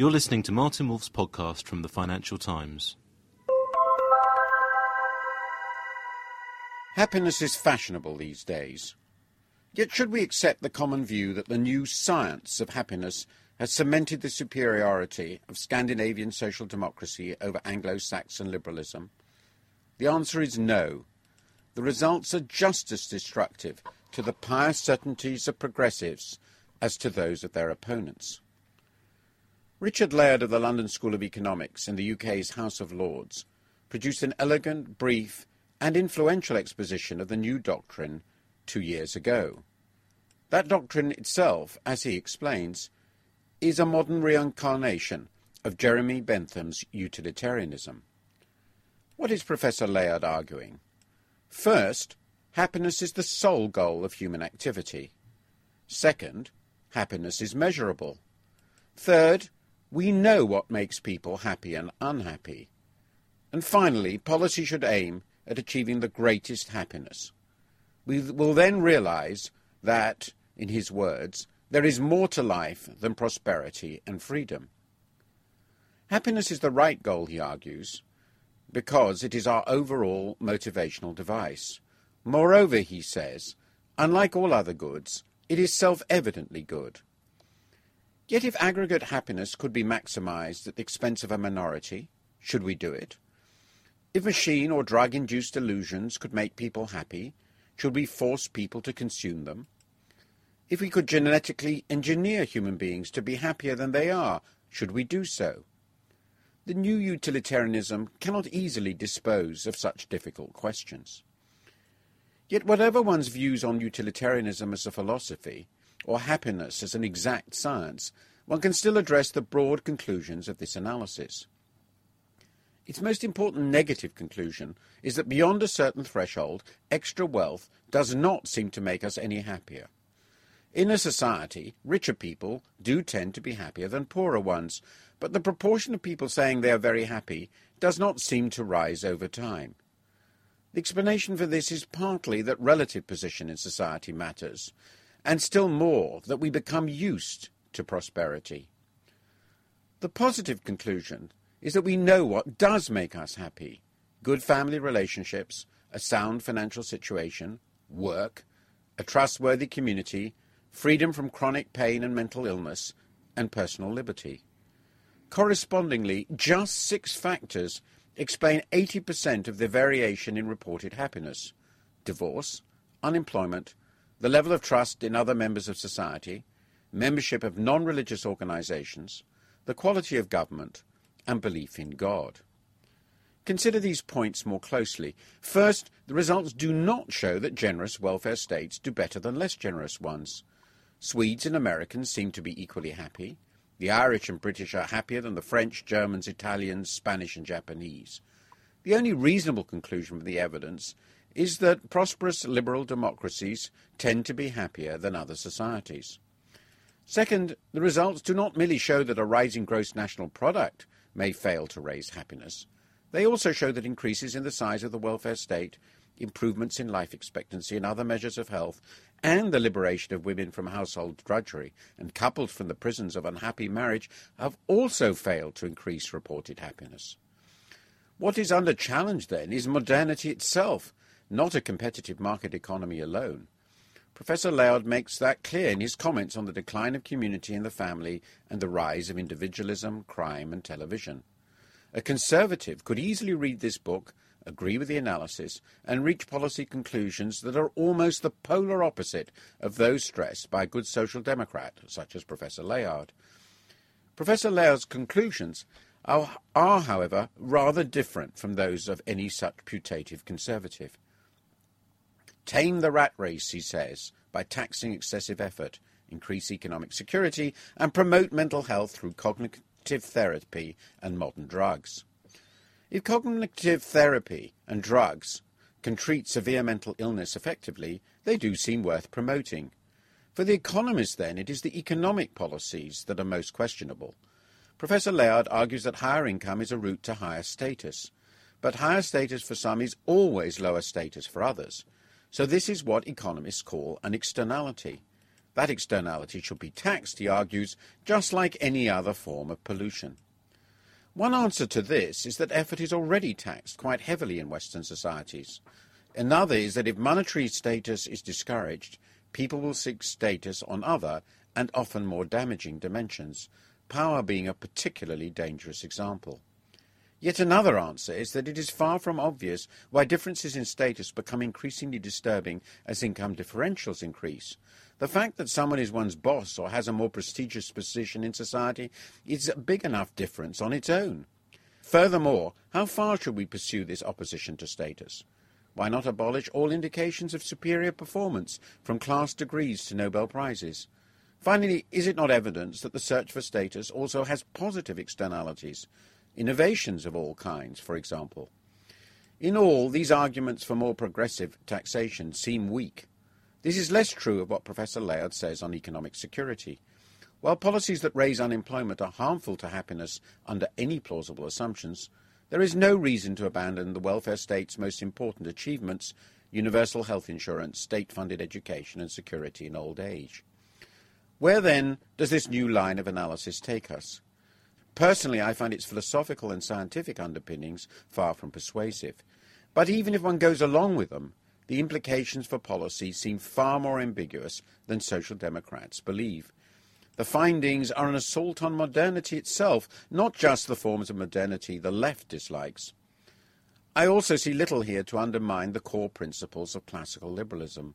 You're listening to Martin Wolf's podcast from the Financial Times. Happiness is fashionable these days. Yet should we accept the common view that the new science of happiness has cemented the superiority of Scandinavian social democracy over Anglo-Saxon liberalism? The answer is no. The results are just as destructive to the pious certainties of progressives as to those of their opponents. Richard Layard of the London School of Economics in the UK's House of Lords produced an elegant, brief, and influential exposition of the new doctrine two years ago. That doctrine itself, as he explains, is a modern reincarnation of Jeremy Bentham's utilitarianism. What is Professor Layard arguing? First, happiness is the sole goal of human activity. Second, happiness is measurable. Third, we know what makes people happy and unhappy. And finally, policy should aim at achieving the greatest happiness. We will then realize that, in his words, there is more to life than prosperity and freedom. Happiness is the right goal, he argues, because it is our overall motivational device. Moreover, he says, unlike all other goods, it is self-evidently good. Yet if aggregate happiness could be maximized at the expense of a minority, should we do it? If machine or drug-induced illusions could make people happy, should we force people to consume them? If we could genetically engineer human beings to be happier than they are, should we do so? The new utilitarianism cannot easily dispose of such difficult questions. Yet whatever one's views on utilitarianism as a philosophy, or happiness as an exact science, one can still address the broad conclusions of this analysis. Its most important negative conclusion is that beyond a certain threshold, extra wealth does not seem to make us any happier. In a society, richer people do tend to be happier than poorer ones, but the proportion of people saying they are very happy does not seem to rise over time. The explanation for this is partly that relative position in society matters, and still more that we become used to prosperity. The positive conclusion is that we know what does make us happy good family relationships, a sound financial situation, work, a trustworthy community, freedom from chronic pain and mental illness, and personal liberty. Correspondingly, just six factors explain 80% of the variation in reported happiness divorce, unemployment, the level of trust in other members of society, membership of non religious organizations, the quality of government, and belief in God. Consider these points more closely. First, the results do not show that generous welfare states do better than less generous ones. Swedes and Americans seem to be equally happy. The Irish and British are happier than the French, Germans, Italians, Spanish, and Japanese. The only reasonable conclusion from the evidence is that prosperous liberal democracies tend to be happier than other societies. Second, the results do not merely show that a rising gross national product may fail to raise happiness. They also show that increases in the size of the welfare state, improvements in life expectancy and other measures of health, and the liberation of women from household drudgery and couples from the prisons of unhappy marriage have also failed to increase reported happiness. What is under challenge then is modernity itself, not a competitive market economy alone. Professor Layard makes that clear in his comments on the decline of community and the family and the rise of individualism, crime, and television. A conservative could easily read this book, agree with the analysis, and reach policy conclusions that are almost the polar opposite of those stressed by a good social democrat, such as Professor Layard. Professor Layard's conclusions are, are, however, rather different from those of any such putative conservative. Tame the rat race, he says, by taxing excessive effort, increase economic security, and promote mental health through cognitive therapy and modern drugs. If cognitive therapy and drugs can treat severe mental illness effectively, they do seem worth promoting. For the economists, then, it is the economic policies that are most questionable. Professor Layard argues that higher income is a route to higher status, but higher status for some is always lower status for others. So this is what economists call an externality. That externality should be taxed, he argues, just like any other form of pollution. One answer to this is that effort is already taxed quite heavily in Western societies. Another is that if monetary status is discouraged, people will seek status on other and often more damaging dimensions, power being a particularly dangerous example. Yet another answer is that it is far from obvious why differences in status become increasingly disturbing as income differentials increase. The fact that someone is one's boss or has a more prestigious position in society is a big enough difference on its own. Furthermore, how far should we pursue this opposition to status? Why not abolish all indications of superior performance, from class degrees to Nobel Prizes? Finally, is it not evidence that the search for status also has positive externalities? Innovations of all kinds, for example. In all, these arguments for more progressive taxation seem weak. This is less true of what Professor Layard says on economic security. While policies that raise unemployment are harmful to happiness under any plausible assumptions, there is no reason to abandon the welfare state's most important achievements universal health insurance, state funded education, and security in old age. Where then does this new line of analysis take us? Personally, I find its philosophical and scientific underpinnings far from persuasive. But even if one goes along with them, the implications for policy seem far more ambiguous than social democrats believe. The findings are an assault on modernity itself, not just the forms of modernity the left dislikes. I also see little here to undermine the core principles of classical liberalism.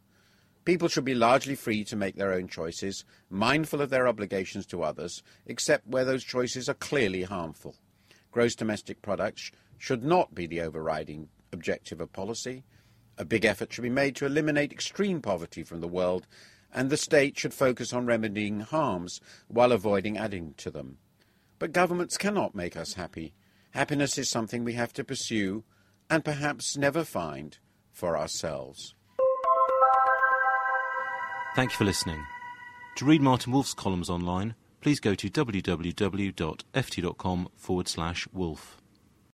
People should be largely free to make their own choices, mindful of their obligations to others, except where those choices are clearly harmful. Gross domestic products should not be the overriding objective of policy. A big effort should be made to eliminate extreme poverty from the world, and the state should focus on remedying harms while avoiding adding to them. But governments cannot make us happy. Happiness is something we have to pursue and perhaps never find for ourselves. Thank you for listening. To read Martin Wolf's columns online, please go to www.ft.com forward slash wolf.